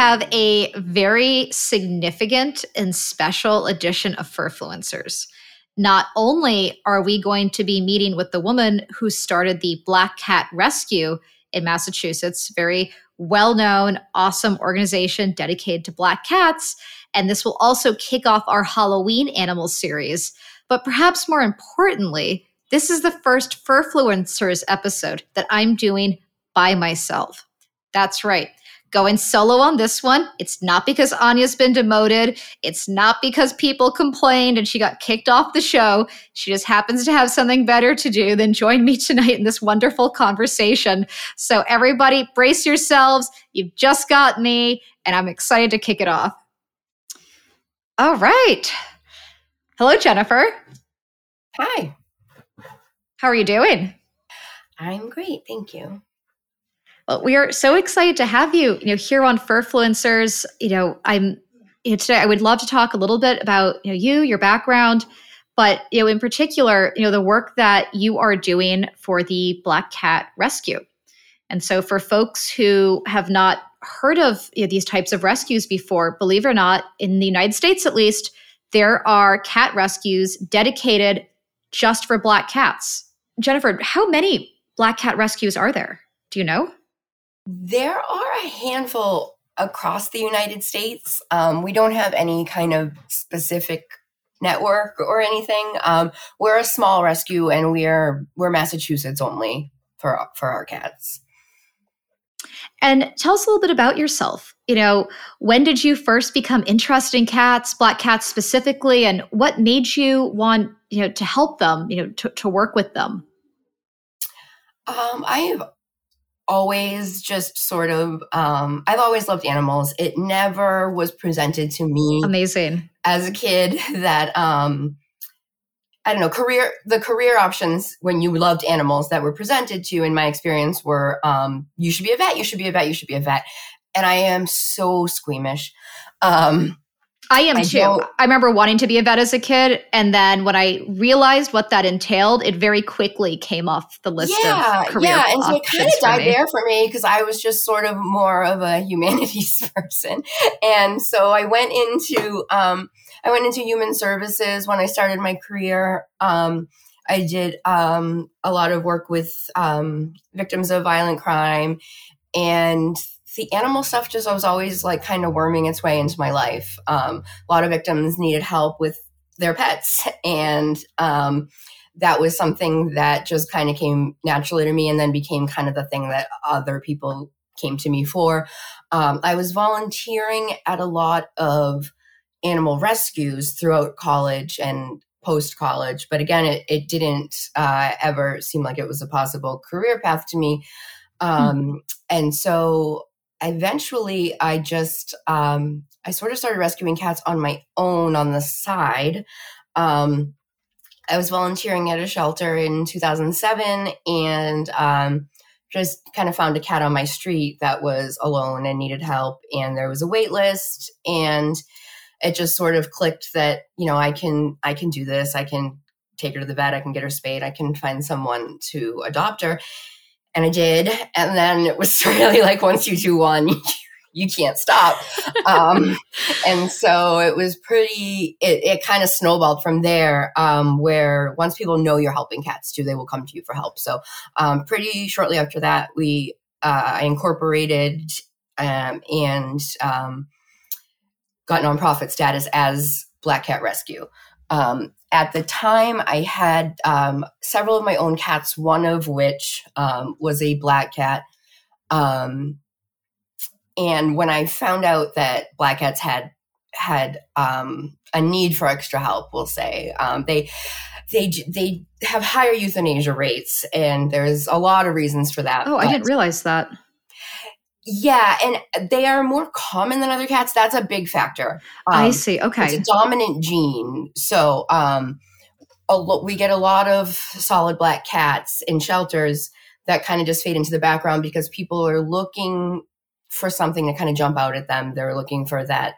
have a very significant and special edition of Furfluencers. Not only are we going to be meeting with the woman who started the Black Cat Rescue in Massachusetts, very well known, awesome organization dedicated to black cats. And this will also kick off our Halloween animal series. But perhaps more importantly, this is the first Furfluencers episode that I'm doing by myself. That's right going solo on this one. It's not because Anya's been demoted. It's not because people complained and she got kicked off the show. She just happens to have something better to do than join me tonight in this wonderful conversation. So, everybody, brace yourselves. You've just got me, and I'm excited to kick it off. All right. Hello, Jennifer. Hi. How are you doing? I'm great. Thank you. Well, we are so excited to have you, you know, here on Furfluencers. You know, I'm you know, today. I would love to talk a little bit about you know you, your background, but you know, in particular, you know, the work that you are doing for the Black Cat Rescue. And so, for folks who have not heard of you know, these types of rescues before, believe it or not, in the United States at least, there are cat rescues dedicated just for black cats. Jennifer, how many black cat rescues are there? Do you know? There are a handful across the United States. Um, we don't have any kind of specific network or anything. Um, we're a small rescue, and we're we're Massachusetts only for for our cats. And tell us a little bit about yourself. You know, when did you first become interested in cats, black cats specifically, and what made you want you know to help them, you know, to, to work with them? Um, I've always just sort of um, I've always loved animals. It never was presented to me amazing as a kid that um, I don't know career the career options when you loved animals that were presented to you in my experience were um, you should be a vet, you should be a vet, you should be a vet, and I am so squeamish. Um, I am I too. Don't. I remember wanting to be a vet as a kid, and then when I realized what that entailed, it very quickly came off the list yeah, of career Yeah, and so it kind of died there for me because I was just sort of more of a humanities person, and so I went into um, I went into human services when I started my career. Um, I did um, a lot of work with um, victims of violent crime and the animal stuff just was always like kind of worming its way into my life. Um, a lot of victims needed help with their pets, and um, that was something that just kind of came naturally to me, and then became kind of the thing that other people came to me for. Um, I was volunteering at a lot of animal rescues throughout college and post college, but again, it, it didn't uh, ever seem like it was a possible career path to me. Hmm. Um, And so eventually I just um, I sort of started rescuing cats on my own on the side. Um, I was volunteering at a shelter in 2007 and um, just kind of found a cat on my street that was alone and needed help. And there was a wait list and it just sort of clicked that, you know, I can, I can do this. I can take her to the vet. I can get her spayed. I can find someone to adopt her and I did. And then it was really like once you do one, you can't stop. Um, and so it was pretty, it, it kind of snowballed from there, um, where once people know you're helping cats too, they will come to you for help. So um, pretty shortly after that, we, uh, I incorporated um, and um, got nonprofit status as Black Cat Rescue. Um, at the time, I had um, several of my own cats, one of which um, was a black cat. Um, and when I found out that black cats had had um, a need for extra help, we'll say um, they they they have higher euthanasia rates, and there's a lot of reasons for that. Oh, I didn't realize that. Yeah, and they are more common than other cats. That's a big factor. Um, I see. Okay, it's a dominant gene, so um, lo- we get a lot of solid black cats in shelters that kind of just fade into the background because people are looking for something to kind of jump out at them. They're looking for that.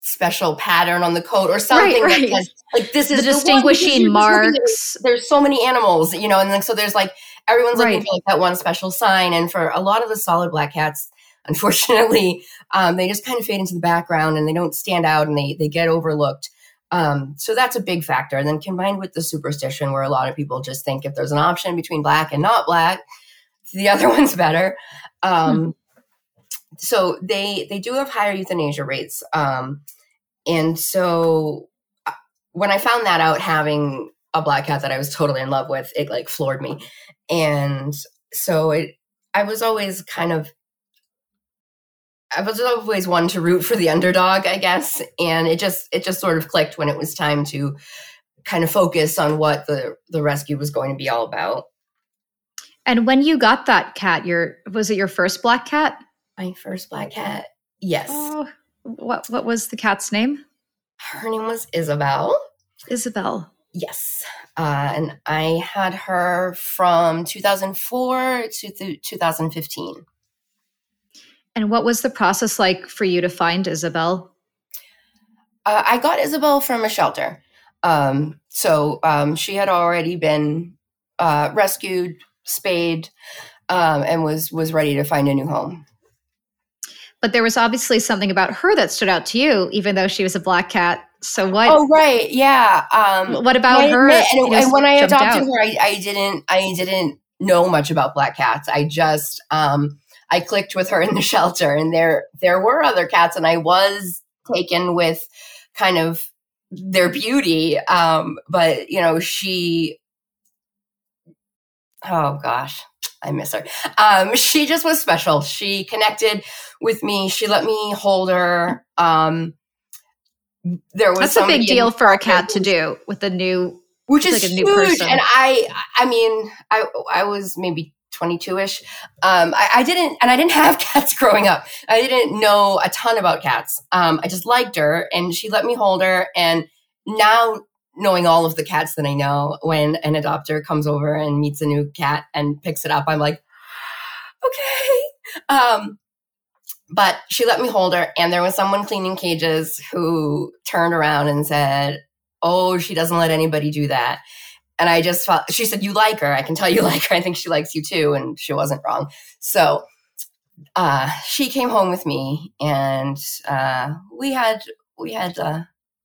Special pattern on the coat or something right, right. like this is the distinguishing the marks. There's, so many animals, you know, and then so there's like everyone's looking right. for like that one special sign. And for a lot of the solid black cats, unfortunately, um, they just kind of fade into the background and they don't stand out and they they get overlooked. Um, so that's a big factor. And then combined with the superstition, where a lot of people just think if there's an option between black and not black, the other one's better. Um, hmm. So they they do have higher euthanasia rates. Um, and so uh, when I found that out, having a black cat that I was totally in love with, it like floored me. And so it, I was always kind of I was always one to root for the underdog, I guess, and it just it just sort of clicked when it was time to kind of focus on what the the rescue was going to be all about. And when you got that cat, your was it your first black cat? My first black cat. Yes. Oh, what what was the cat's name? Her name was Isabel. Isabel. Yes. Uh, and I had her from 2004 to th- 2015. And what was the process like for you to find Isabel? Uh, I got Isabel from a shelter. Um, so um, she had already been uh, rescued, spayed, um, and was was ready to find a new home. But there was obviously something about her that stood out to you, even though she was a black cat. So what? Oh right, yeah. Um, what about her? And, and, when I adopted out? her, I, I, didn't, I didn't know much about black cats. I just, um, I clicked with her in the shelter, and there, there were other cats, and I was taken with kind of their beauty. Um, but you know, she, oh gosh, I miss her. Um, she just was special. She connected with me. She let me hold her. Um, there was that's a big deal for a cat to do with a new, which is like a huge. new person. And I, I mean, I, I was maybe 22 ish. Um, I, I, didn't, and I didn't have cats growing up. I didn't know a ton about cats. Um, I just liked her, and she let me hold her. And now knowing all of the cats that I know, when an adopter comes over and meets a new cat and picks it up, I'm like, okay. Um, but she let me hold her, and there was someone cleaning cages who turned around and said, Oh, she doesn't let anybody do that. And I just felt, she said, You like her. I can tell you like her. I think she likes you too. And she wasn't wrong. So uh, she came home with me, and uh, we had, we had, uh,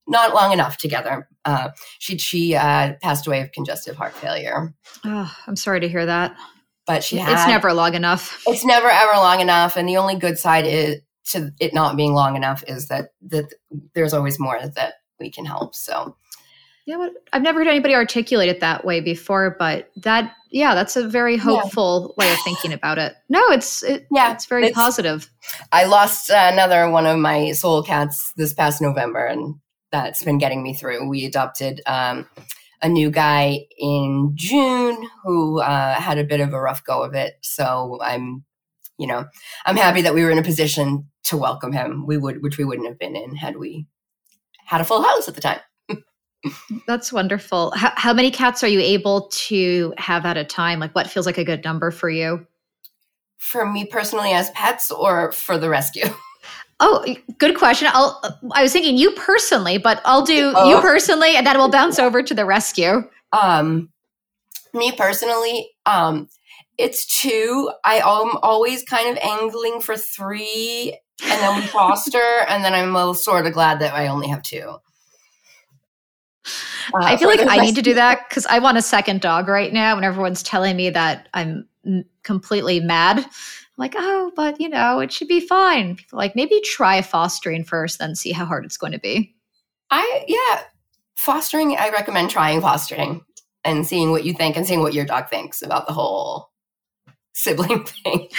not long enough together. Uh, she she uh, passed away of congestive heart failure. Oh, I'm sorry to hear that. But she had, it's never long enough. It's never ever long enough, and the only good side is to it not being long enough is that that there's always more that we can help. So. Yeah, I've never heard anybody articulate it that way before, but that yeah, that's a very hopeful yeah. way of thinking about it. No, it's it, yeah, it's very it's, positive. I lost uh, another one of my soul cats this past November, and that's been getting me through. We adopted um, a new guy in June who uh, had a bit of a rough go of it. So I'm, you know, I'm happy that we were in a position to welcome him. We would, which we wouldn't have been in had we had a full house at the time. That's wonderful. How, how many cats are you able to have at a time? Like, what feels like a good number for you? For me personally, as pets, or for the rescue? Oh, good question. I'll, I was thinking you personally, but I'll do oh. you personally, and then we'll bounce over to the rescue. Um, me personally, um, it's two. I am always kind of angling for three, and then we foster, and then I'm sort of glad that I only have two. Uh, I feel like I need to do that because I want a second dog right now, and everyone's telling me that I'm completely mad like, oh, but you know, it should be fine. People like maybe try fostering first, then see how hard it's going to be. I yeah, fostering. I recommend trying fostering and seeing what you think and seeing what your dog thinks about the whole sibling thing.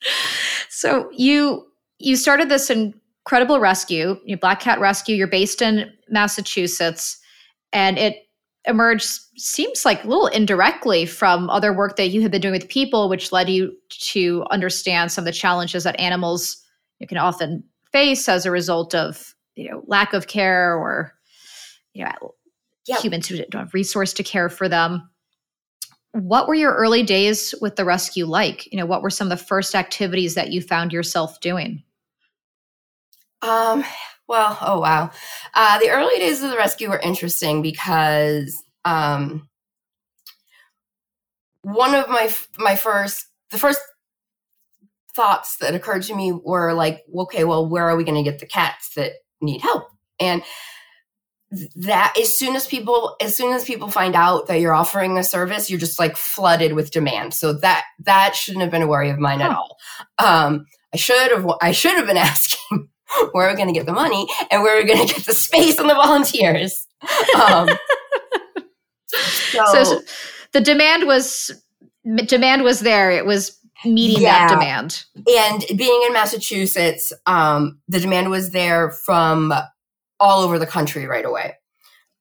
so you you started this incredible rescue, you Black Cat Rescue. You're based in Massachusetts, and it emerged seems like a little indirectly from other work that you have been doing with people which led you to understand some of the challenges that animals you can often face as a result of you know lack of care or you know yep. humans who don't have resource to care for them. What were your early days with the rescue like? You know what were some of the first activities that you found yourself doing? Um well, oh wow. Uh, the early days of the rescue were interesting because um, one of my my first the first thoughts that occurred to me were like, okay, well, where are we going to get the cats that need help? And that as soon as people as soon as people find out that you're offering a service you're just like flooded with demand so that that shouldn't have been a worry of mine huh. at all um i should have i should have been asking where are we going to get the money and where are we going to get the space and the volunteers um so, so the demand was demand was there it was meeting yeah. that demand and being in massachusetts um the demand was there from all over the country right away.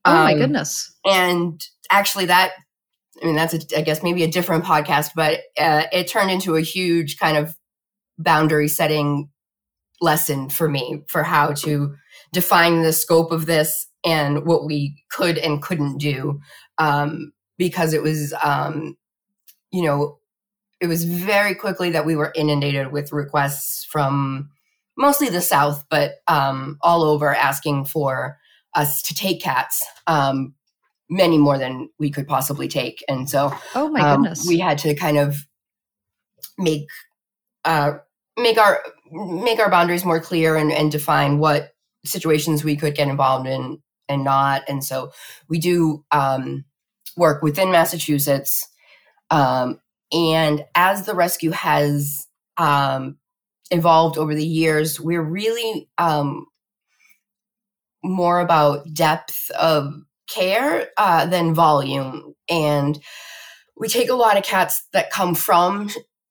Oh um, my goodness. And actually that I mean that's a, I guess maybe a different podcast, but uh, it turned into a huge kind of boundary setting lesson for me for how to define the scope of this and what we could and couldn't do um, because it was um, you know it was very quickly that we were inundated with requests from mostly the South, but um, all over asking for us to take cats, um, many more than we could possibly take. And so, oh my um, goodness, we had to kind of make uh, make our make our boundaries more clear and, and define what situations we could get involved in and not. And so, we do um, work within Massachusetts. Um, and as the rescue has um, evolved over the years, we're really um, more about depth of care uh, than volume. And we take a lot of cats that come from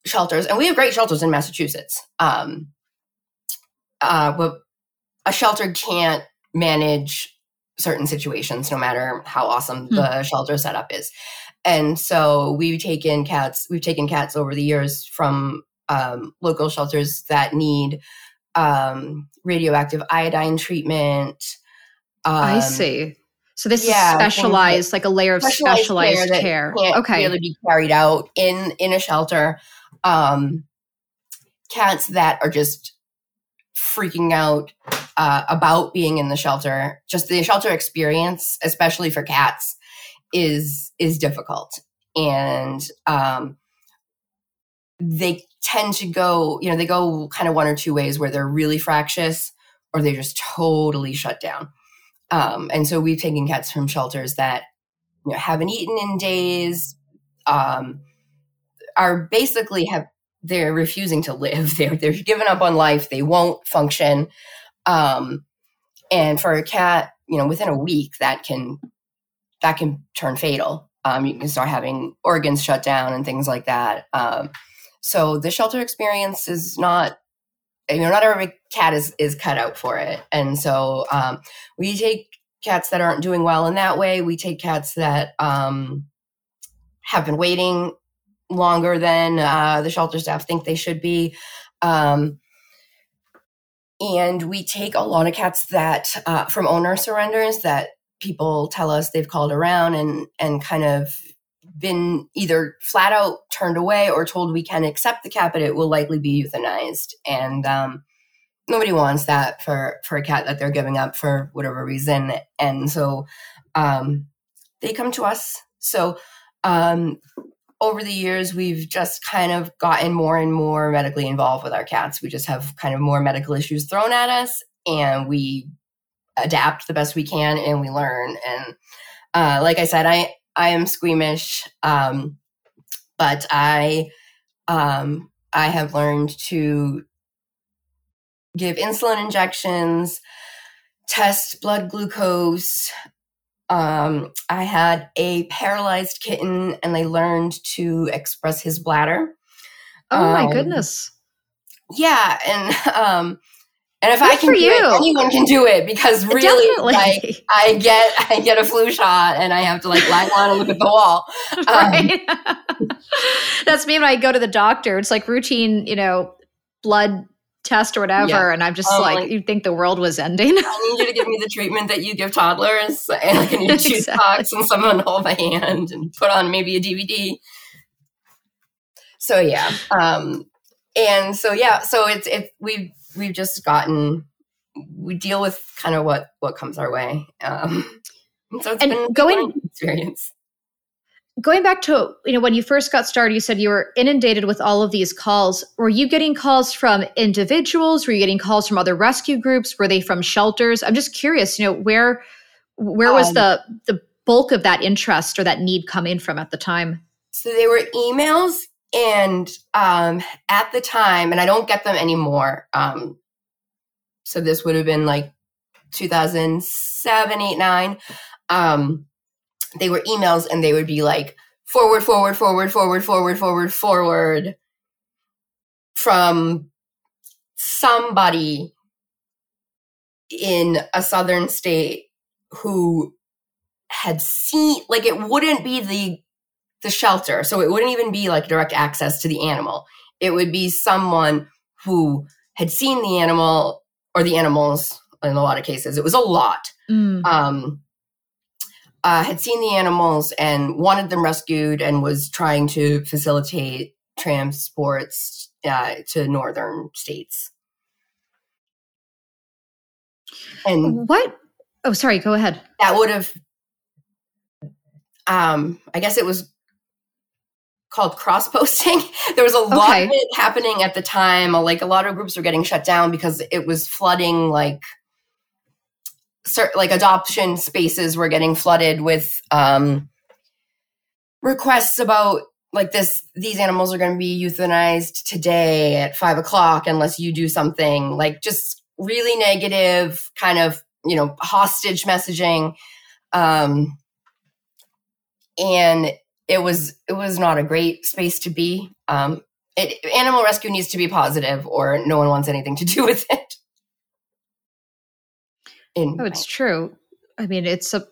shelters, and we have great shelters in Massachusetts. Um, uh, a shelter can't manage certain situations, no matter how awesome hmm. the shelter setup is. And so we've taken cats, we've taken cats over the years from um, local shelters that need um, radioactive iodine treatment. Um, I see. So this yeah, is specialized, like a layer of specialized, specialized care. care. okay, really be carried out in in a shelter. Um, cats that are just freaking out uh, about being in the shelter. Just the shelter experience, especially for cats, is is difficult, and um, they tend to go, you know, they go kind of one or two ways where they're really fractious or they just totally shut down. Um, and so we've taken cats from shelters that you know, haven't eaten in days, um, are basically have they're refusing to live. They're they're given up on life. They won't function. Um, and for a cat, you know, within a week, that can that can turn fatal. Um, you can start having organs shut down and things like that. Um, so the shelter experience is not, you know, not every cat is, is cut out for it. And so um, we take cats that aren't doing well in that way. We take cats that um, have been waiting longer than uh, the shelter staff think they should be. Um, and we take a lot of cats that uh, from owner surrenders that people tell us they've called around and and kind of been either flat out turned away or told we can accept the cat, but it will likely be euthanized. And um, nobody wants that for for a cat that they're giving up for whatever reason. And so um, they come to us. So um, over the years, we've just kind of gotten more and more medically involved with our cats. We just have kind of more medical issues thrown at us, and we adapt the best we can, and we learn. And uh, like I said, I I am squeamish, um, but I um, I have learned to give insulin injections, test blood glucose. Um, I had a paralyzed kitten, and they learned to express his bladder. Oh my um, goodness! Yeah, and um, and if Good I can do you. it, anyone can do it because really, Definitely. like, I get I get a flu shot and I have to like lie down and look at the wall. Um, right. That's me when I go to the doctor. It's like routine, you know, blood test or whatever, yeah. and I'm just um, like, you'd think the world was ending. I need you to give me the treatment that you give toddlers, and I need to exactly. and someone hold my hand and put on maybe a DVD. So yeah, um, and so yeah, so it's it we've we've just gotten we deal with kind of what what comes our way. Um, so it's and been going experience. Going back to you know when you first got started you said you were inundated with all of these calls. Were you getting calls from individuals? Were you getting calls from other rescue groups? Were they from shelters? I'm just curious you know where where was um, the the bulk of that interest or that need coming from at the time? So they were emails and um at the time and i don't get them anymore um so this would have been like 2007 8 9 um they were emails and they would be like forward, forward, forward, forward, forward, forward, forward from somebody in a southern state who had seen like it wouldn't be the the shelter. So it wouldn't even be like direct access to the animal. It would be someone who had seen the animal or the animals in a lot of cases. It was a lot. Mm. um uh, had seen the animals and wanted them rescued and was trying to facilitate transports uh, to northern states. And what? Oh, sorry. Go ahead. That would have. Um, I guess it was called cross posting. there was a lot okay. of it happening at the time. Like a lot of groups were getting shut down because it was flooding like like adoption spaces were getting flooded with um, requests about like this these animals are going to be euthanized today at five o'clock unless you do something like just really negative kind of you know hostage messaging um and it was it was not a great space to be um it, animal rescue needs to be positive or no one wants anything to do with it in oh, it's true. I mean, it's a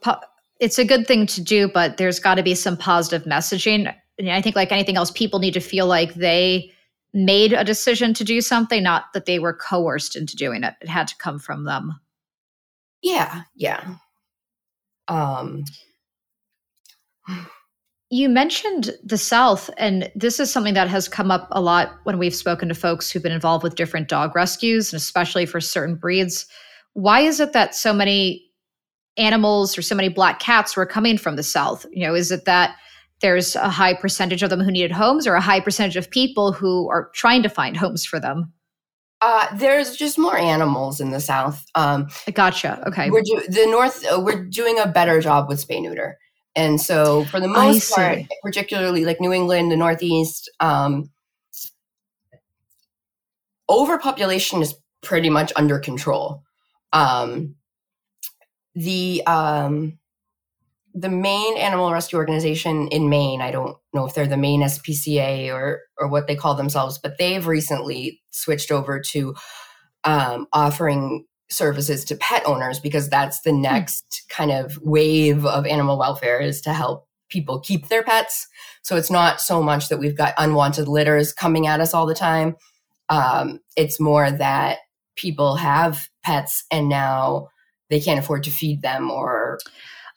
it's a good thing to do, but there's got to be some positive messaging. And I think, like anything else, people need to feel like they made a decision to do something, not that they were coerced into doing it. It had to come from them. Yeah, yeah. Um you mentioned the South, and this is something that has come up a lot when we've spoken to folks who've been involved with different dog rescues, and especially for certain breeds why is it that so many animals or so many black cats were coming from the south? You know is it that there's a high percentage of them who needed homes or a high percentage of people who are trying to find homes for them? Uh, there's just more animals in the south. Um, gotcha. Okay. we're do- the north uh, we're doing a better job with spay neuter. And so for the most part particularly like new england the northeast um, overpopulation is pretty much under control um, the um, the main animal rescue organization in Maine, I don't know if they're the Maine SPCA or or what they call themselves, but they've recently switched over to um, offering services to pet owners because that's the hmm. next kind of wave of animal welfare is to help people keep their pets. So it's not so much that we've got unwanted litters coming at us all the time. Um, it's more that people have pets and now they can't afford to feed them or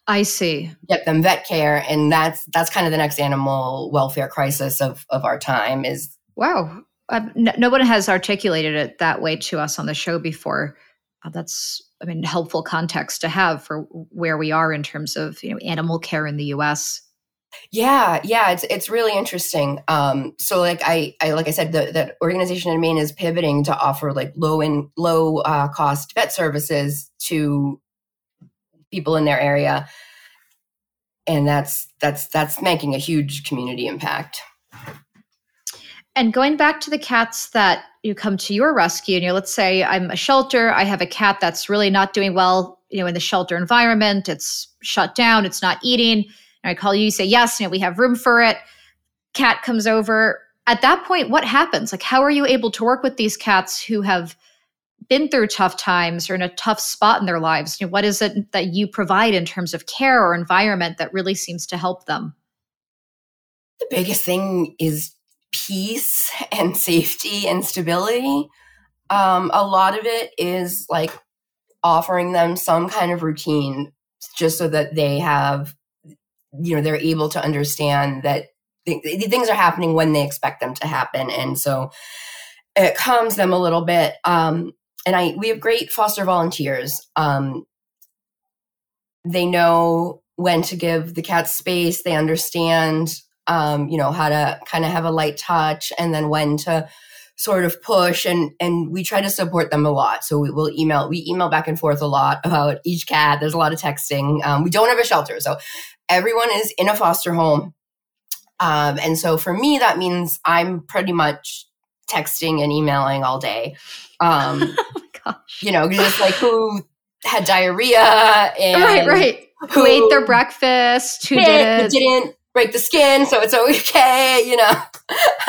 I see. Get them vet care, and that's that's kind of the next animal welfare crisis of of our time. Is wow, no, no, one has articulated it that way to us on the show before. Uh, that's I mean helpful context to have for where we are in terms of you know animal care in the U.S. Yeah, yeah, it's it's really interesting. Um, so like I, I like I said, the, that organization in Maine is pivoting to offer like low and low uh, cost vet services to people in their area, and that's that's that's making a huge community impact. And going back to the cats that you come to your rescue, and you let's say I'm a shelter, I have a cat that's really not doing well, you know, in the shelter environment. It's shut down, it's not eating and I call you, you say, yes, you know, we have room for it. Cat comes over. At that point, what happens? Like, how are you able to work with these cats who have been through tough times or in a tough spot in their lives? You know, what is it that you provide in terms of care or environment that really seems to help them? The biggest thing is peace and safety and stability. Um, a lot of it is like offering them some kind of routine just so that they have you know they're able to understand that th- things are happening when they expect them to happen. And so it calms them a little bit. Um, and i we have great foster volunteers. Um, they know when to give the cat space. They understand, um, you know, how to kind of have a light touch and then when to sort of push and and we try to support them a lot. So we will email we email back and forth a lot about each cat. There's a lot of texting. Um, we don't have a shelter. So everyone is in a foster home. Um, and so for me that means i'm pretty much texting and emailing all day. Um, oh you know just like who had diarrhea and right. Right who, who ate their breakfast? Who didn't didn't break the skin so it's okay you know?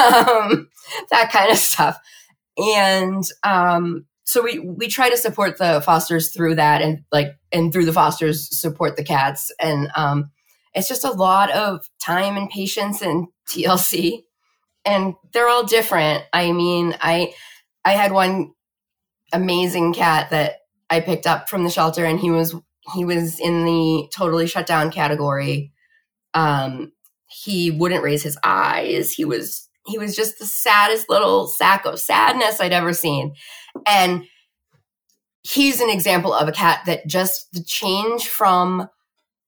Um, that kind of stuff. And um, so we we try to support the fosters through that, and like and through the fosters support the cats, and um, it's just a lot of time and patience and TLC, and they're all different. I mean, I I had one amazing cat that I picked up from the shelter, and he was he was in the totally shut down category. Um, he wouldn't raise his eyes. He was he was just the saddest little sack of sadness I'd ever seen. And he's an example of a cat that just the change from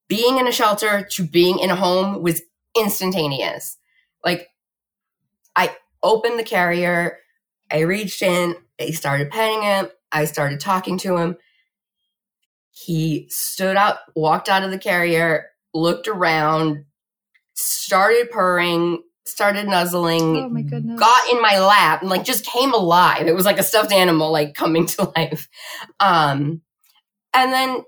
being in a shelter to being in a home was instantaneous. Like I opened the carrier, I reached in, I started petting him, I started talking to him. He stood up, walked out of the carrier, looked around, started purring, started nuzzling, oh my goodness. got in my lap and like just came alive. It was like a stuffed animal like coming to life. Um and then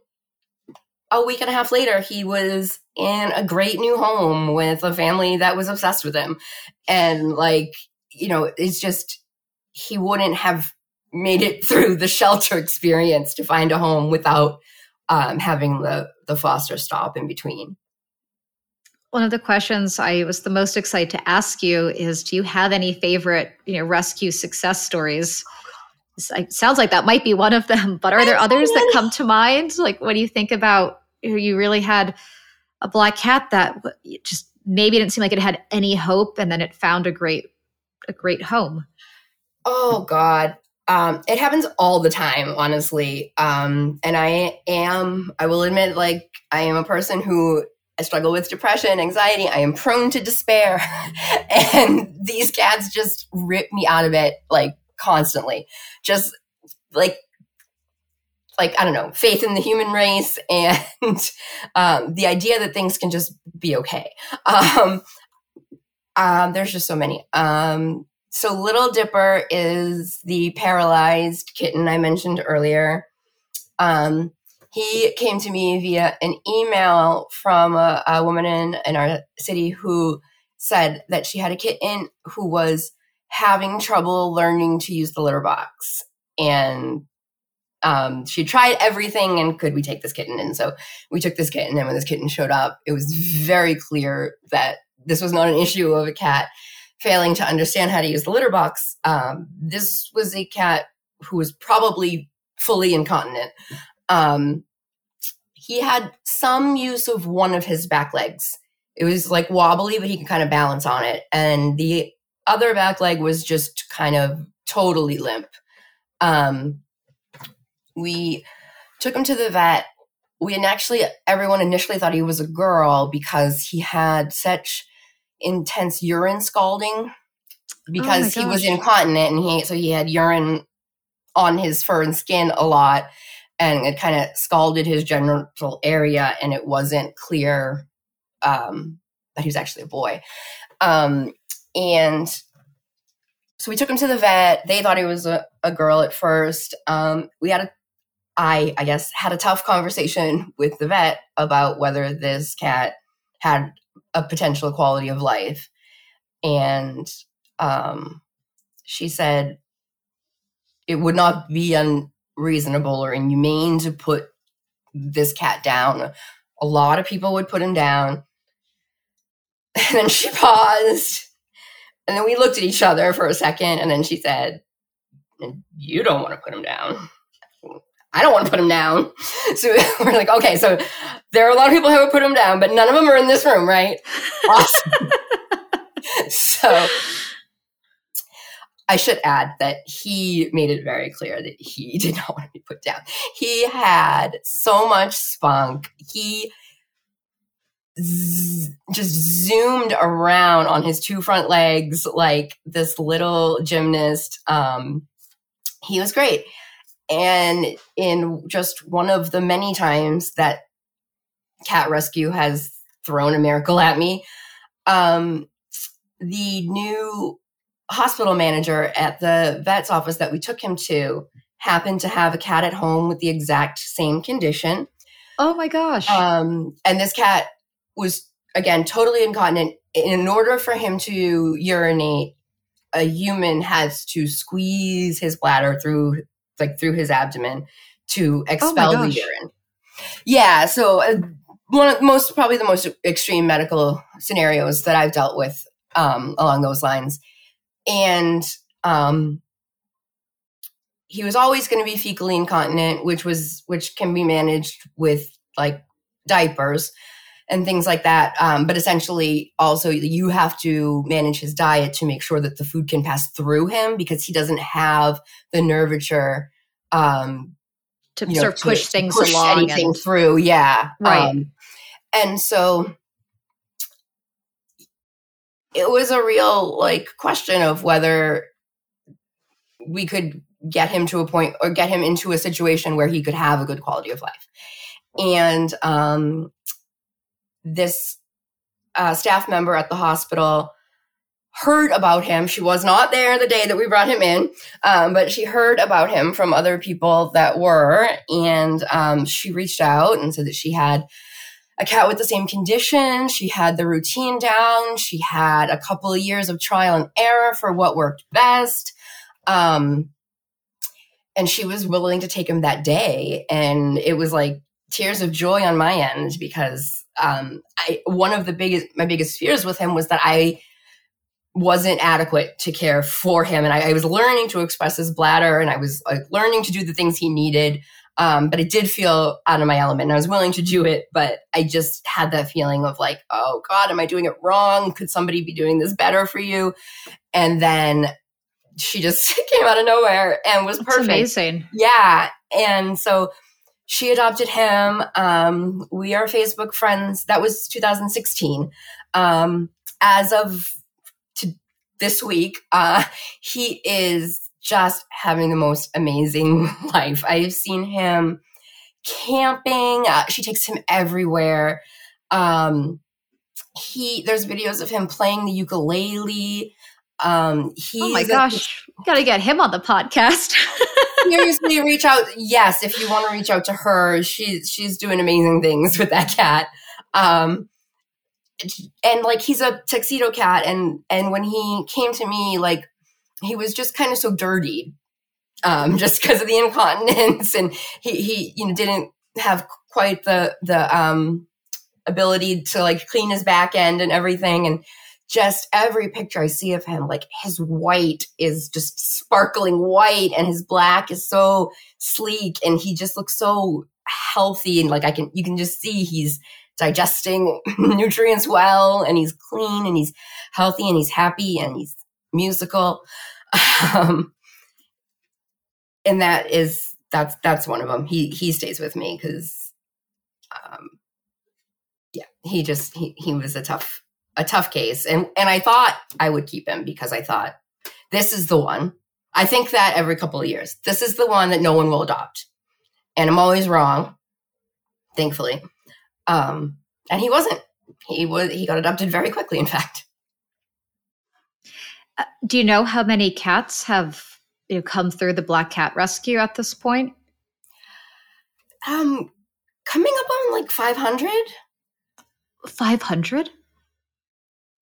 a week and a half later he was in a great new home with a family that was obsessed with him. And like, you know, it's just he wouldn't have made it through the shelter experience to find a home without um, having the the foster stop in between. One of the questions I was the most excited to ask you is do you have any favorite, you know, rescue success stories? It sounds like that might be one of them, but are there others that come to mind? Like what do you think about you really had a black cat that just maybe didn't seem like it had any hope and then it found a great a great home? Oh god. Um, it happens all the time, honestly. Um, and I am, I will admit, like, I am a person who I struggle with depression, anxiety. I am prone to despair. and these cats just rip me out of it like constantly. Just like, like, I don't know, faith in the human race and um, the idea that things can just be okay. Um, um, there's just so many. Um, so, Little Dipper is the paralyzed kitten I mentioned earlier. Um, he came to me via an email from a, a woman in, in our city who said that she had a kitten who was having trouble learning to use the litter box. And um, she tried everything and could we take this kitten? And so we took this kitten. And when this kitten showed up, it was very clear that this was not an issue of a cat failing to understand how to use the litter box. Um, this was a cat who was probably fully incontinent. Um, he had some use of one of his back legs. It was like wobbly, but he could kind of balance on it. And the other back leg was just kind of totally limp. Um, we took him to the vet. We had actually, everyone initially thought he was a girl because he had such intense urine scalding because oh he was incontinent and he, so he had urine on his fur and skin a lot and it kind of scalded his genital area and it wasn't clear um, that he was actually a boy. Um, and so we took him to the vet. They thought he was a, a girl at first. Um, we had a I, I guess, had a tough conversation with the vet about whether this cat had a potential quality of life. And um, she said it would not be un- reasonable or inhumane to put this cat down. A lot of people would put him down. And then she paused. And then we looked at each other for a second. And then she said, You don't want to put him down. I don't want to put him down. So we're like, okay, so there are a lot of people who would put him down, but none of them are in this room, right? Awesome. so I should add that he made it very clear that he did not want to be put down. He had so much spunk. He z- just zoomed around on his two front legs like this little gymnast. Um, he was great. And in just one of the many times that cat rescue has thrown a miracle at me, um, the new hospital manager at the vet's office that we took him to happened to have a cat at home with the exact same condition. Oh my gosh. Um, and this cat was, again, totally incontinent. In order for him to urinate, a human has to squeeze his bladder through, like, through his abdomen to expel oh the urine. Yeah. So, uh, one of the most, probably the most extreme medical scenarios that I've dealt with um, along those lines. And um, he was always going to be fecally incontinent, which was which can be managed with like diapers and things like that. Um, but essentially, also you have to manage his diet to make sure that the food can pass through him because he doesn't have the nervature um, to sort know, of push to, things push along anything and... through. Yeah, right. Um, and so it was a real like question of whether we could get him to a point or get him into a situation where he could have a good quality of life. And um, this uh, staff member at the hospital heard about him. She was not there the day that we brought him in, um, but she heard about him from other people that were. And um, she reached out and said that she had a cat with the same condition. She had the routine down. She had a couple of years of trial and error for what worked best. Um, and she was willing to take him that day and it was like tears of joy on my end because um, I, one of the biggest my biggest fears with him was that I wasn't adequate to care for him and I, I was learning to express his bladder and I was like learning to do the things he needed um, but it did feel out of my element. And I was willing to do it, but I just had that feeling of like, oh God, am I doing it wrong? Could somebody be doing this better for you? And then she just came out of nowhere and was perfect. That's amazing. Yeah. And so she adopted him. Um, we are Facebook friends. That was 2016. Um, as of to this week, uh, he is just having the most amazing life. I've seen him camping. Uh, she takes him everywhere. Um, he there's videos of him playing the ukulele. Um, oh my gosh, a, gotta get him on the podcast. seriously, reach out. Yes, if you want to reach out to her, she's she's doing amazing things with that cat. Um, and like he's a tuxedo cat, and and when he came to me, like he was just kind of so dirty, um, just because of the incontinence, and he he you know didn't have quite the the um ability to like clean his back end and everything, and just every picture I see of him, like his white is just sparkling white and his black is so sleek and he just looks so healthy. And like I can you can just see he's digesting nutrients well and he's clean and he's healthy and he's happy and he's musical. Um, and that is that's that's one of them. He he stays with me because um yeah, he just he he was a tough a tough case. And and I thought I would keep him because I thought this is the one. I think that every couple of years. This is the one that no one will adopt. And I'm always wrong, thankfully. Um, and he wasn't. He was he got adopted very quickly, in fact. Uh, do you know how many cats have you know, come through the Black Cat Rescue at this point? Um, coming up on like 500. 500?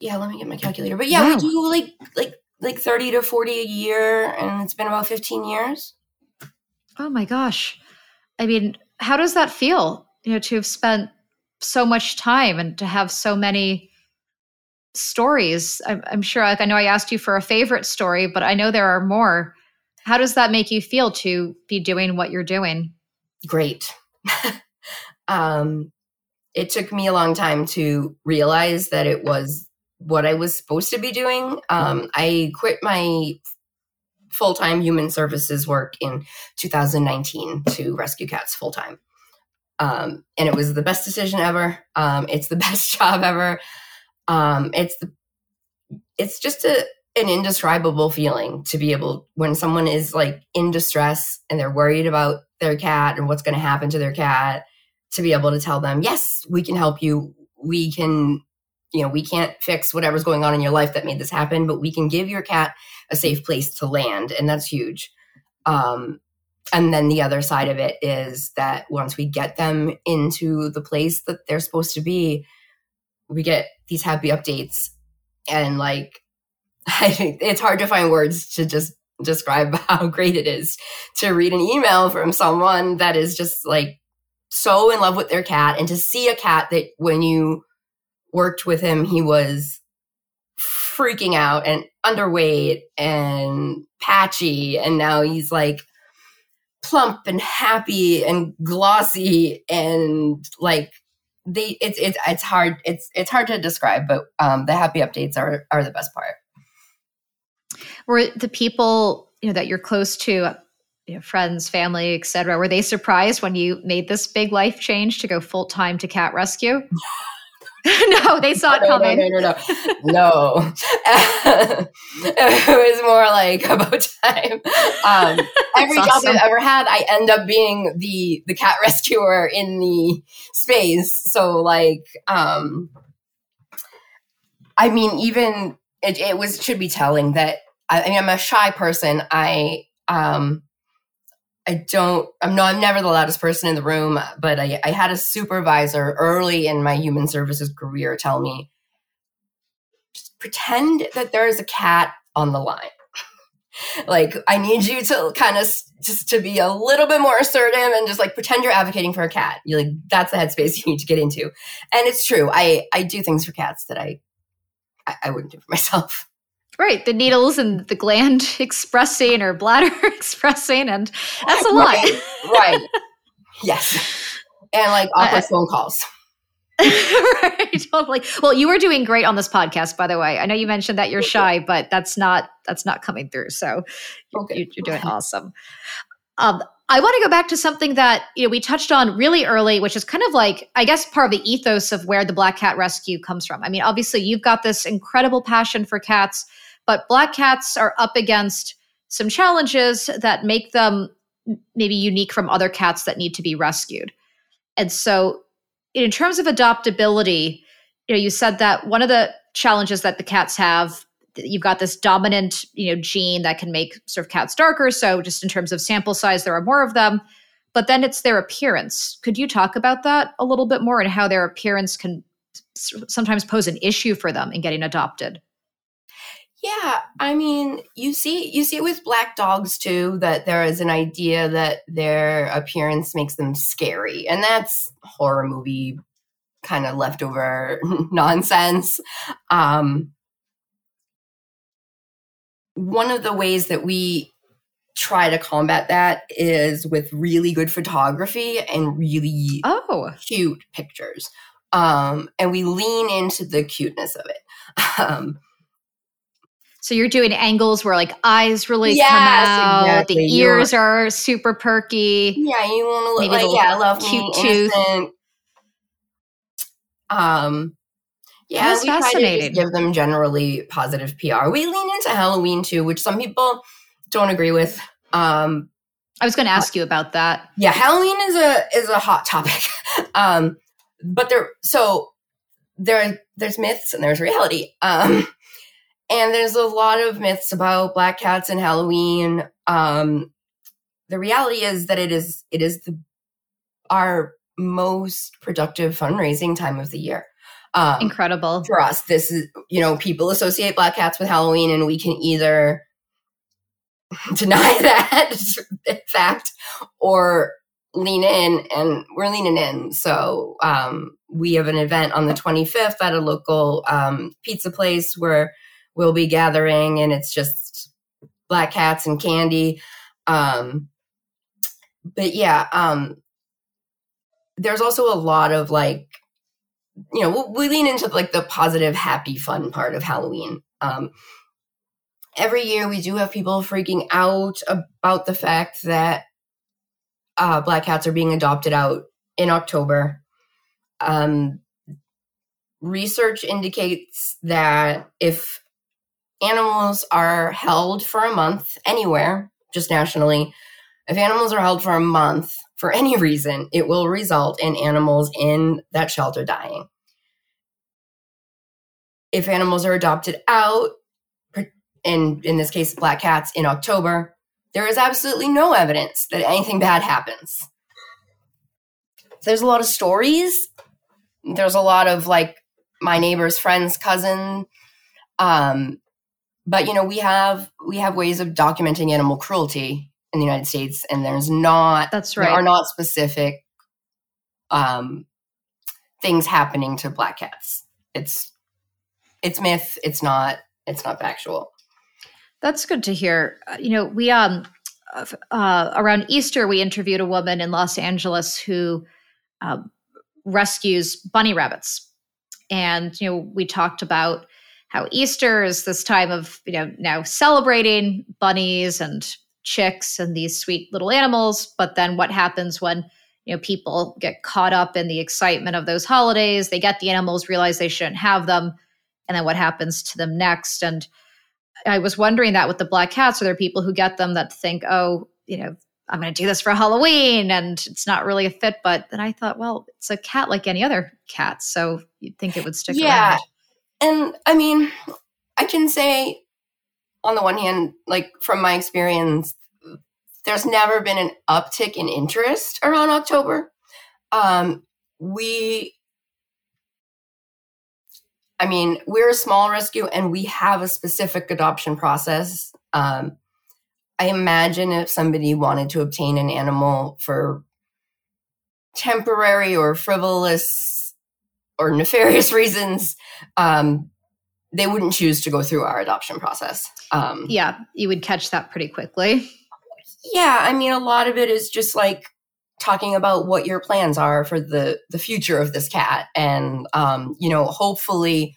yeah, let me get my calculator. But yeah, wow. we do like like like 30 to 40 a year and it's been about 15 years. Oh my gosh. I mean, how does that feel? You know, to have spent so much time and to have so many stories. I'm, I'm sure, like, I know I asked you for a favorite story, but I know there are more. How does that make you feel to be doing what you're doing? Great. um, it took me a long time to realize that it was what I was supposed to be doing. Um, I quit my full time human services work in 2019 to rescue cats full time. Um, and it was the best decision ever. Um, it's the best job ever. Um, it's the, it's just a, an indescribable feeling to be able when someone is like in distress and they're worried about their cat and what's going to happen to their cat to be able to tell them yes we can help you. We can you know we can't fix whatever's going on in your life that made this happen but we can give your cat a safe place to land and that's huge. Um, and then the other side of it is that once we get them into the place that they're supposed to be we get these happy updates. And like I, think it's hard to find words to just describe how great it is to read an email from someone that is just like so in love with their cat and to see a cat that when you worked with him he was freaking out and underweight and patchy. And now he's like plump and happy and glossy and like they it's it's it's hard it's it's hard to describe but um the happy updates are are the best part. Were the people you know that you're close to you know, friends family etc were they surprised when you made this big life change to go full-time to cat rescue no they saw it coming no no no no, no. it was more like about time um, every awesome. job i've ever had i end up being the the cat rescuer in the space so like um i mean even it, it was should be telling that I, I mean, I'm a shy person. I um, I don't. I'm not. I'm never the loudest person in the room. But I, I had a supervisor early in my human services career tell me, just pretend that there is a cat on the line. like I need you to kind of just to be a little bit more assertive and just like pretend you're advocating for a cat. You like that's the headspace you need to get into. And it's true. I I do things for cats that I I, I wouldn't do for myself. Right, the needles and the gland expressing or bladder expressing, and that's a lot. Right, right. yes, and like awkward uh, phone calls. right, totally. Well, you are doing great on this podcast, by the way. I know you mentioned that you're shy, but that's not that's not coming through. So okay. you, are doing awesome. Um, I want to go back to something that you know we touched on really early, which is kind of like I guess part of the ethos of where the Black Cat Rescue comes from. I mean, obviously you've got this incredible passion for cats but black cats are up against some challenges that make them maybe unique from other cats that need to be rescued. And so, in terms of adoptability, you know, you said that one of the challenges that the cats have, you've got this dominant, you know, gene that can make sort of cats darker. So, just in terms of sample size, there are more of them. But then it's their appearance. Could you talk about that a little bit more and how their appearance can sometimes pose an issue for them in getting adopted? Yeah, I mean, you see you see it with black dogs too that there is an idea that their appearance makes them scary. And that's horror movie kind of leftover nonsense. Um one of the ways that we try to combat that is with really good photography and really oh cute pictures. Um and we lean into the cuteness of it. Um so you're doing angles where like eyes really yes, come out, exactly. the ears you're, super perky. Yeah, you want to look like yeah, love cute tooth. Innocent. Um, yeah, That's we fascinating. try to give them generally positive PR. We lean into Halloween too, which some people don't agree with. Um, I was going to ask you about that. Yeah, Halloween is a is a hot topic. um, but there, so there, there's myths and there's reality. Um, and there's a lot of myths about black cats and Halloween. Um, the reality is that it is it is the our most productive fundraising time of the year. Um, Incredible for us. This is you know people associate black cats with Halloween, and we can either deny that fact or lean in, and we're leaning in. So um, we have an event on the 25th at a local um, pizza place where we'll be gathering and it's just black cats and candy. Um, but yeah, um, there's also a lot of like, you know, we, we lean into like the positive, happy, fun part of Halloween. Um, every year we do have people freaking out about the fact that uh, black cats are being adopted out in October. Um, research indicates that if animals are held for a month anywhere, just nationally, if animals are held for a month for any reason, it will result in animals in that shelter dying. If animals are adopted out, in, in this case, black cats in October, there is absolutely no evidence that anything bad happens. There's a lot of stories. There's a lot of like my neighbor's friend's cousin. Um, but you know, we have we have ways of documenting animal cruelty in the United States, and there's not that's right there are not specific um, things happening to black cats. It's it's myth. It's not it's not factual. That's good to hear. Uh, you know, we um uh, around Easter we interviewed a woman in Los Angeles who uh, rescues bunny rabbits, and you know we talked about how Easter is this time of you know now celebrating bunnies and chicks and these sweet little animals, but then what happens when you know people get caught up in the excitement of those holidays? They get the animals, realize they shouldn't have them, and then what happens to them next? And I was wondering that with the black cats, are there people who get them that think, oh, you know, I'm going to do this for Halloween and it's not really a fit. But then I thought, well, it's a cat like any other cat. So you'd think it would stick yeah. Around. And I mean, I can say on the one hand, like from my experience, there's never been an uptick in interest around October. Um, we I mean, we're a small rescue and we have a specific adoption process. Um, I imagine if somebody wanted to obtain an animal for temporary or frivolous or nefarious reasons, um, they wouldn't choose to go through our adoption process. Um, yeah, you would catch that pretty quickly. Yeah, I mean, a lot of it is just like talking about what your plans are for the the future of this cat and um, you know hopefully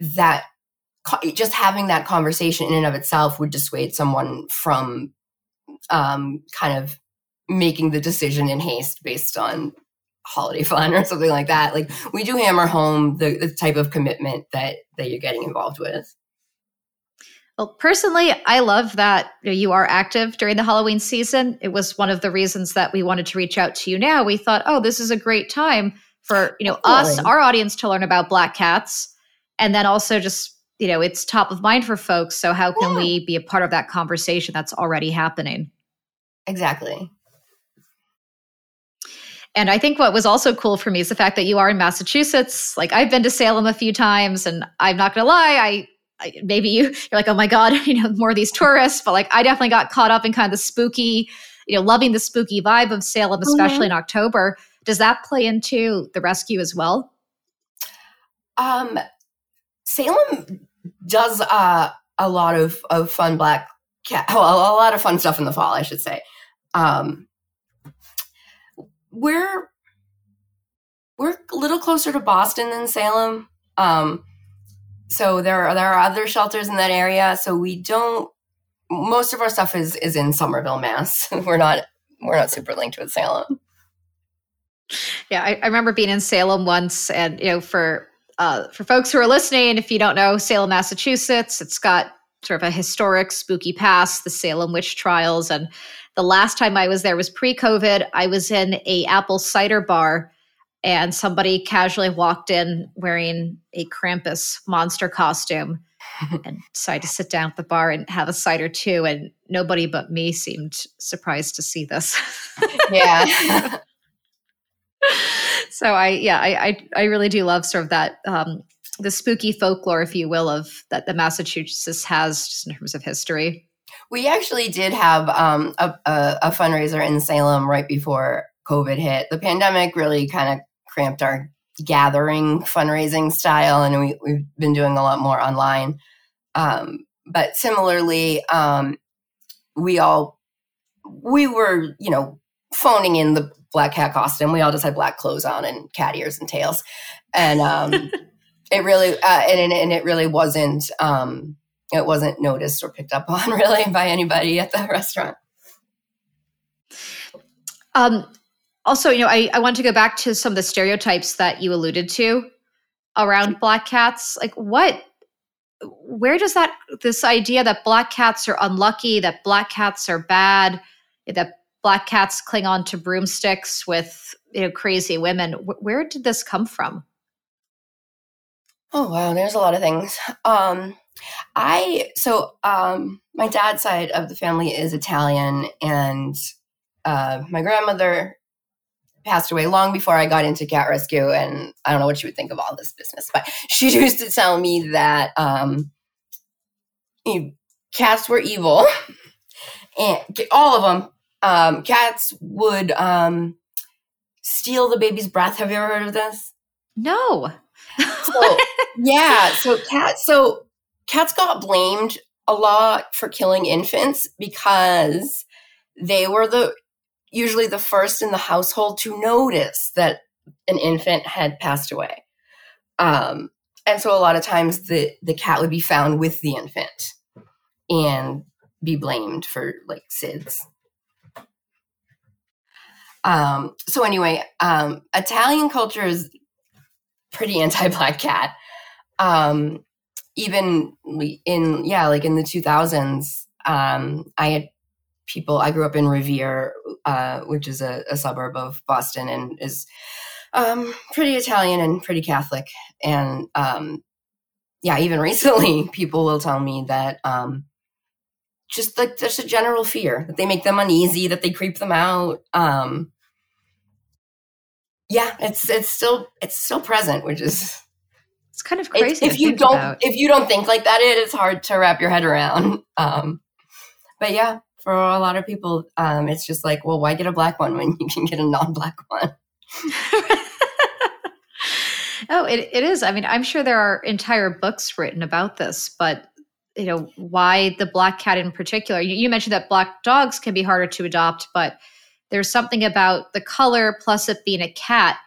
that just having that conversation in and of itself would dissuade someone from um, kind of making the decision in haste based on holiday fun or something like that like we do hammer home the, the type of commitment that that you're getting involved with well, personally, I love that you are active during the Halloween season. It was one of the reasons that we wanted to reach out to you now. We thought, oh, this is a great time for, you know, us, our audience to learn about black cats. And then also just, you know, it's top of mind for folks. So how can yeah. we be a part of that conversation that's already happening? Exactly. And I think what was also cool for me is the fact that you are in Massachusetts. Like I've been to Salem a few times and I'm not going to lie, I maybe you, you're like, oh my God, you know, more of these tourists. But like, I definitely got caught up in kind of the spooky, you know, loving the spooky vibe of Salem, especially mm-hmm. in October. Does that play into the rescue as well? Um, Salem does uh, a lot of, of fun black cat, well, a lot of fun stuff in the fall, I should say. Um, we're we're a little closer to Boston than Salem. Um, so there are there are other shelters in that area. So we don't. Most of our stuff is is in Somerville, Mass. we're not we're not super linked with Salem. Yeah, I, I remember being in Salem once, and you know, for uh, for folks who are listening, if you don't know Salem, Massachusetts, it's got sort of a historic spooky past, the Salem witch trials, and the last time I was there was pre-COVID. I was in a apple cider bar and somebody casually walked in wearing a Krampus monster costume and decided to sit down at the bar and have a cider too. And nobody but me seemed surprised to see this. yeah. so I, yeah, I, I, I, really do love sort of that, um, the spooky folklore, if you will, of that the Massachusetts has just in terms of history. We actually did have um, a, a, a fundraiser in Salem right before COVID hit. The pandemic really kind of cramped our gathering fundraising style, and we, we've been doing a lot more online. Um, but similarly, um, we all we were, you know, phoning in the black cat costume. We all just had black clothes on and cat ears and tails, and um, it really uh, and, and it really wasn't um, it wasn't noticed or picked up on really by anybody at the restaurant. Um, also, you know, I, I want to go back to some of the stereotypes that you alluded to around black cats. Like, what, where does that, this idea that black cats are unlucky, that black cats are bad, that black cats cling on to broomsticks with, you know, crazy women, where did this come from? Oh, wow. There's a lot of things. Um, I, so, um, my dad's side of the family is Italian and, uh, my grandmother passed away long before I got into cat rescue, and I don't know what she would think of all this business, but she used to tell me that um, you know, cats were evil, and all of them. Um, cats would um, steal the baby's breath. Have you ever heard of this? No. so, yeah, so cats. So cats got blamed a lot for killing infants because they were the usually the first in the household to notice that an infant had passed away. Um, and so a lot of times the, the cat would be found with the infant and be blamed for like SIDS. Um, so anyway, um, Italian culture is pretty anti-black cat. Um, even in yeah, like in the 2000s, um, I had people. I grew up in Revere, uh, which is a, a, suburb of Boston, and is um, pretty Italian and pretty Catholic. And um, yeah, even recently, people will tell me that um, just like there's a general fear that they make them uneasy, that they creep them out. Um, yeah, it's it's still it's still present, which is it's kind of crazy. if you don't about. if you don't think like that, it is hard to wrap your head around. Um, but yeah, for a lot of people, um, it's just like, well, why get a black one when you can get a non-black one? oh, it, it is. I mean, I'm sure there are entire books written about this, but you know, why the black cat in particular? You, you mentioned that black dogs can be harder to adopt, but there's something about the color plus it being a cat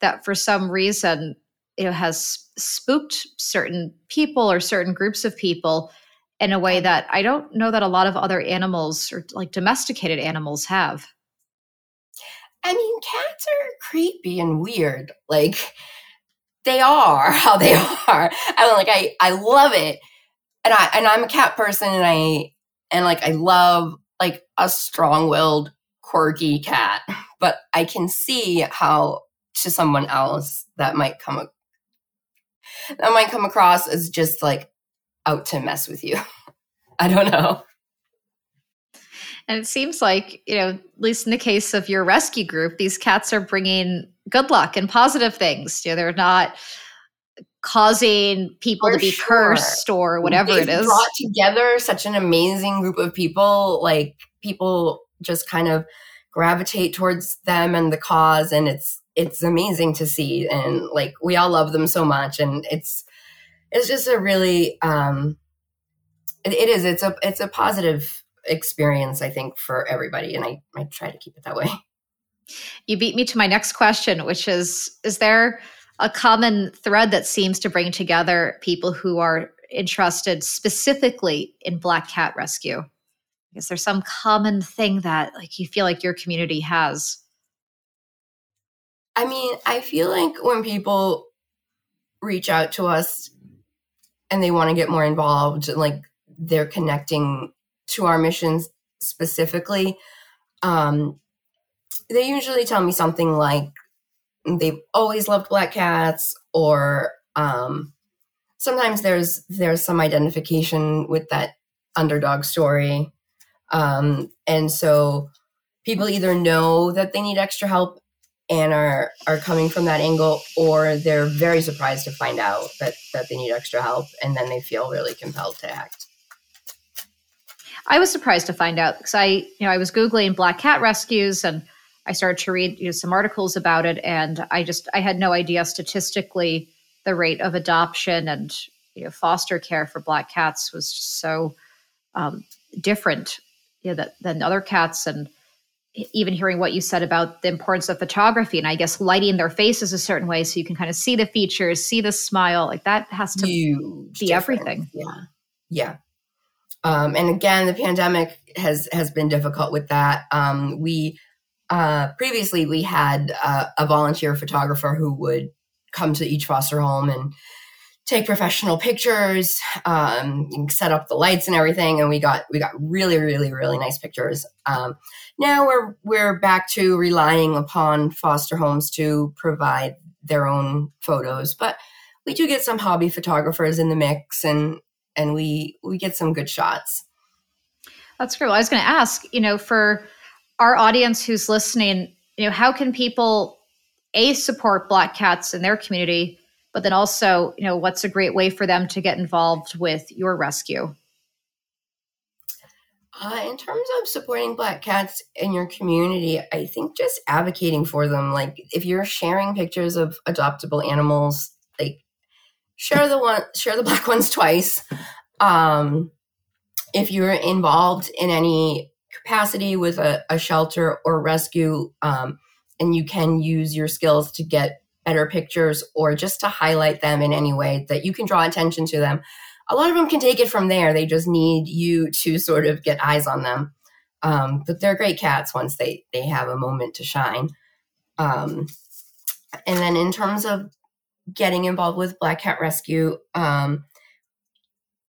that for some reason you know has spooked certain people or certain groups of people in a way that I don't know that a lot of other animals or like domesticated animals have. I mean, cats are creepy and weird. Like they are how they are. I mean, like I I love it. And I and I'm a cat person and I and like I love like a strong-willed quirky cat, but I can see how to someone else that might come that might come across as just like out to mess with you. I don't know. And it seems like, you know, at least in the case of your rescue group, these cats are bringing good luck and positive things. You know, they're not causing people For to be sure. cursed or whatever They've it is. Brought together such an amazing group of people. Like people just kind of gravitate towards them and the cause, and it's it's amazing to see. And like we all love them so much, and it's it's just a really um, it, it is it's a it's a positive experience i think for everybody and i i try to keep it that way you beat me to my next question which is is there a common thread that seems to bring together people who are interested specifically in black cat rescue is there some common thing that like you feel like your community has i mean i feel like when people reach out to us and they want to get more involved like they're connecting to our missions specifically, um, they usually tell me something like they've always loved black cats, or um, sometimes there's there's some identification with that underdog story, um, and so people either know that they need extra help and are are coming from that angle or they're very surprised to find out that that they need extra help and then they feel really compelled to act. I was surprised to find out because I, you know, I was googling black cat rescues and I started to read you know, some articles about it, and I just I had no idea statistically the rate of adoption and you know foster care for black cats was so um, different, you know, that, than other cats, and even hearing what you said about the importance of photography and I guess lighting their faces a certain way so you can kind of see the features, see the smile, like that has to Huge be difference. everything. Yeah, yeah. Um, and again, the pandemic has has been difficult with that. Um, we uh, previously we had uh, a volunteer photographer who would come to each foster home and take professional pictures, um, set up the lights and everything, and we got we got really really really nice pictures. Um, now we're we're back to relying upon foster homes to provide their own photos, but we do get some hobby photographers in the mix, and and we we get some good shots. That's great. Well, I was going to ask, you know, for our audience who's listening, you know, how can people a support Black cats in their community? But then also, you know, what's a great way for them to get involved with your rescue? Uh, in terms of supporting black cats in your community, I think just advocating for them. Like if you're sharing pictures of adoptable animals, like share the one, share the black ones twice. Um, if you're involved in any capacity with a, a shelter or rescue, um, and you can use your skills to get better pictures or just to highlight them in any way that you can draw attention to them. A lot of them can take it from there. They just need you to sort of get eyes on them. Um, but they're great cats once they they have a moment to shine. Um, and then in terms of getting involved with Black Cat Rescue, um,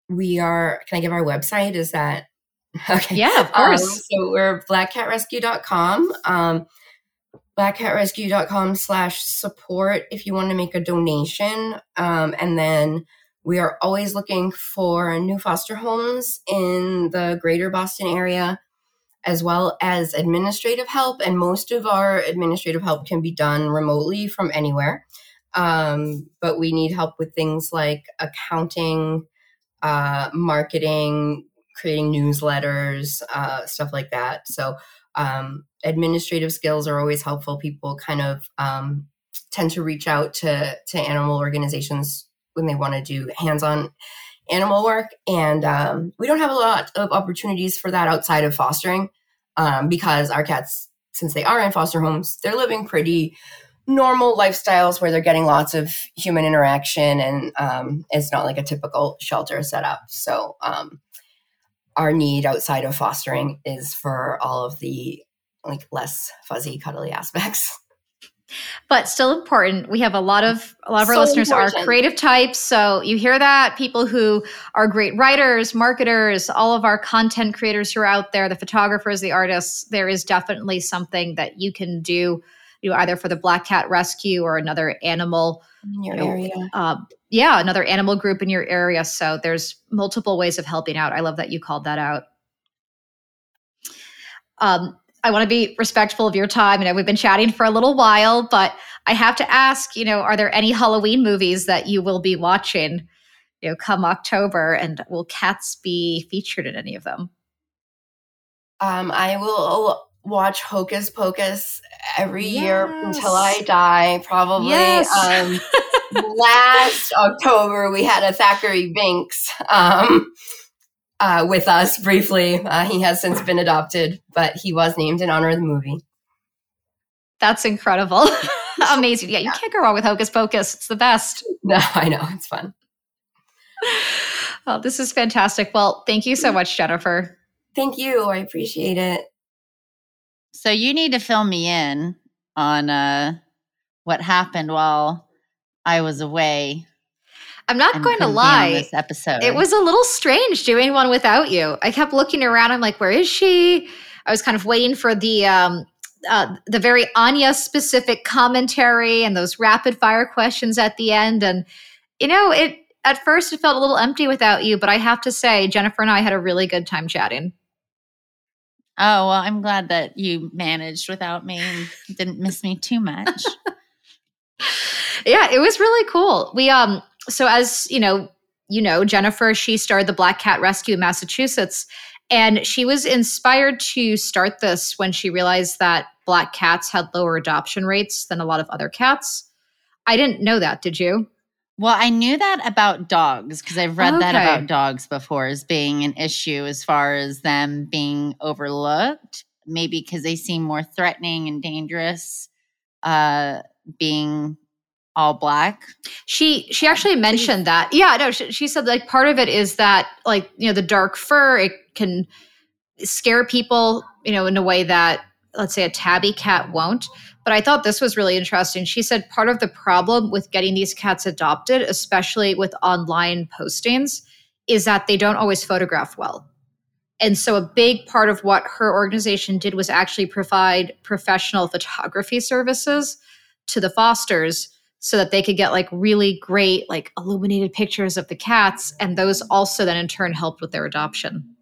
we are. Can I give our website? Is that okay? Yeah, of course. Um, so we're blackcatrescue.com. Um, blackcatrescue.com slash support if you want to make a donation. Um, and then we are always looking for new foster homes in the greater Boston area, as well as administrative help. And most of our administrative help can be done remotely from anywhere. Um, but we need help with things like accounting, uh, marketing, creating newsletters, uh, stuff like that. So um, administrative skills are always helpful. People kind of um, tend to reach out to to animal organizations when they want to do hands-on animal work, and um, we don't have a lot of opportunities for that outside of fostering um, because our cats, since they are in foster homes, they're living pretty normal lifestyles where they're getting lots of human interaction, and um, it's not like a typical shelter setup. So um, our need outside of fostering is for all of the like less fuzzy, cuddly aspects. But still important. We have a lot of a lot of our so listeners important. are creative types. So you hear that people who are great writers, marketers, all of our content creators who are out there, the photographers, the artists, there is definitely something that you can do, you know, either for the Black Cat Rescue or another animal in your you know, area. Uh, yeah, another animal group in your area. So there's multiple ways of helping out. I love that you called that out. Um, I want to be respectful of your time. You know, we've been chatting for a little while, but I have to ask, you know, are there any Halloween movies that you will be watching, you know, come October? And will cats be featured in any of them? Um, I will watch Hocus Pocus every yes. year until I die, probably. Yes. Um, last October, we had a Thackery Binx um, uh, with us briefly. Uh, he has since been adopted, but he was named in honor of the movie. That's incredible. Amazing. Yeah, you yeah. can't go wrong with Hocus Pocus. It's the best. No, I know. It's fun. Well, this is fantastic. Well, thank you so much, Jennifer. Thank you. I appreciate it. So you need to fill me in on uh, what happened while I was away. I'm not going to lie. This episode, it was a little strange doing one without you. I kept looking around. I'm like, where is she? I was kind of waiting for the um, uh, the very Anya specific commentary and those rapid fire questions at the end. And you know, it at first it felt a little empty without you, but I have to say, Jennifer and I had a really good time chatting. Oh, well, I'm glad that you managed without me and didn't miss me too much. yeah, it was really cool. We um so as, you know, you know, Jennifer, she started the Black Cat Rescue in Massachusetts and she was inspired to start this when she realized that black cats had lower adoption rates than a lot of other cats. I didn't know that, did you? Well, I knew that about dogs because I've read okay. that about dogs before as being an issue as far as them being overlooked, maybe because they seem more threatening and dangerous uh, being all black. She she actually mentioned that. Yeah, no, she, she said like part of it is that like, you know, the dark fur it can scare people, you know, in a way that let's say a tabby cat won't. But I thought this was really interesting. She said part of the problem with getting these cats adopted, especially with online postings, is that they don't always photograph well. And so, a big part of what her organization did was actually provide professional photography services to the fosters so that they could get like really great, like illuminated pictures of the cats. And those also then in turn helped with their adoption.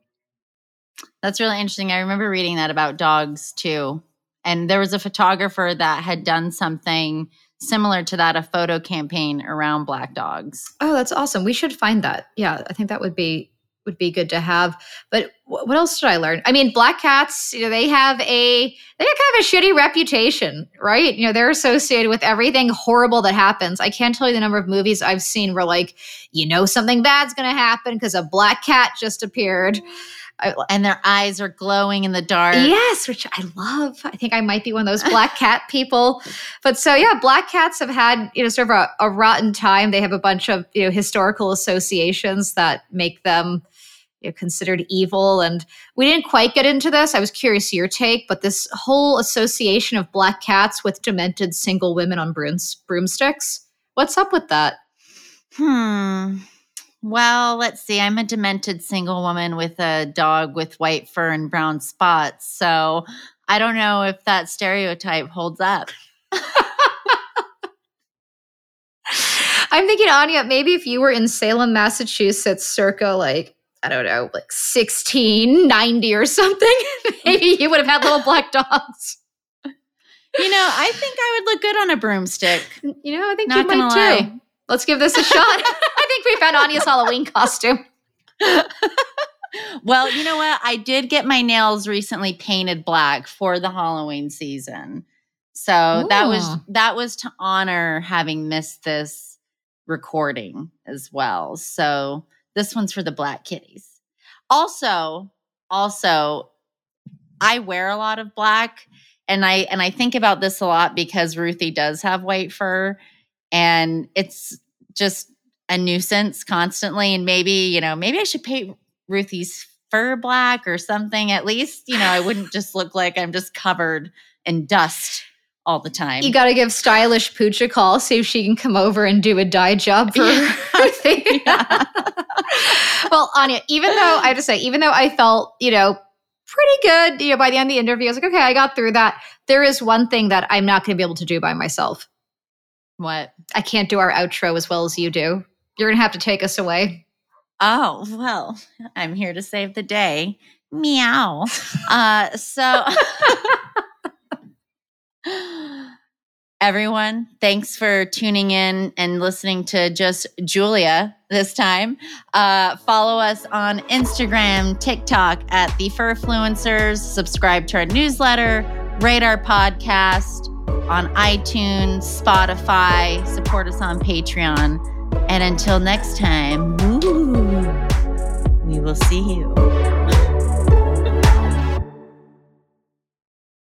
That's really interesting. I remember reading that about dogs too. And there was a photographer that had done something similar to that, a photo campaign around black dogs. Oh, that's awesome. We should find that. Yeah, I think that would be would be good to have. But what else did I learn? I mean, black cats, you know, they have a they have kind of a shitty reputation, right? You know, they're associated with everything horrible that happens. I can't tell you the number of movies I've seen where like, you know something bad's going to happen because a black cat just appeared. I, and their eyes are glowing in the dark. Yes, which I love. I think I might be one of those black cat people. But so yeah, black cats have had you know sort of a, a rotten time. They have a bunch of you know historical associations that make them you know, considered evil. And we didn't quite get into this. I was curious your take, but this whole association of black cats with demented single women on brooms, broomsticks. What's up with that? Hmm. Well, let's see. I'm a demented single woman with a dog with white fur and brown spots. So I don't know if that stereotype holds up. I'm thinking, Anya, maybe if you were in Salem, Massachusetts, circa like, I don't know, like 1690 or something, maybe you would have had little black dogs. You know, I think I would look good on a broomstick. You know, I think Not you might lie. too. Let's give this a shot I think we found Anya's Halloween costume. well, you know what? I did get my nails recently painted black for the Halloween season. So Ooh. that was that was to honor having missed this recording as well. So this one's for the black kitties. Also, also I wear a lot of black and I and I think about this a lot because Ruthie does have white fur and it's just a nuisance constantly and maybe you know maybe i should paint ruthie's fur black or something at least you know i wouldn't just look like i'm just covered in dust all the time. You got to give stylish pooch a call see if she can come over and do a dye job for ruthie well anya even though i have to say even though i felt you know pretty good you know by the end of the interview i was like okay i got through that. There is one thing that i'm not going to be able to do by myself. What? I can't do our outro as well as you do. You're going to have to take us away. Oh, well, I'm here to save the day. Meow. uh, so, everyone, thanks for tuning in and listening to just Julia this time. Uh, follow us on Instagram, TikTok at the Furfluencers. Subscribe to our newsletter, rate our podcast on iTunes, Spotify, support us on Patreon. And until next time, we will see you.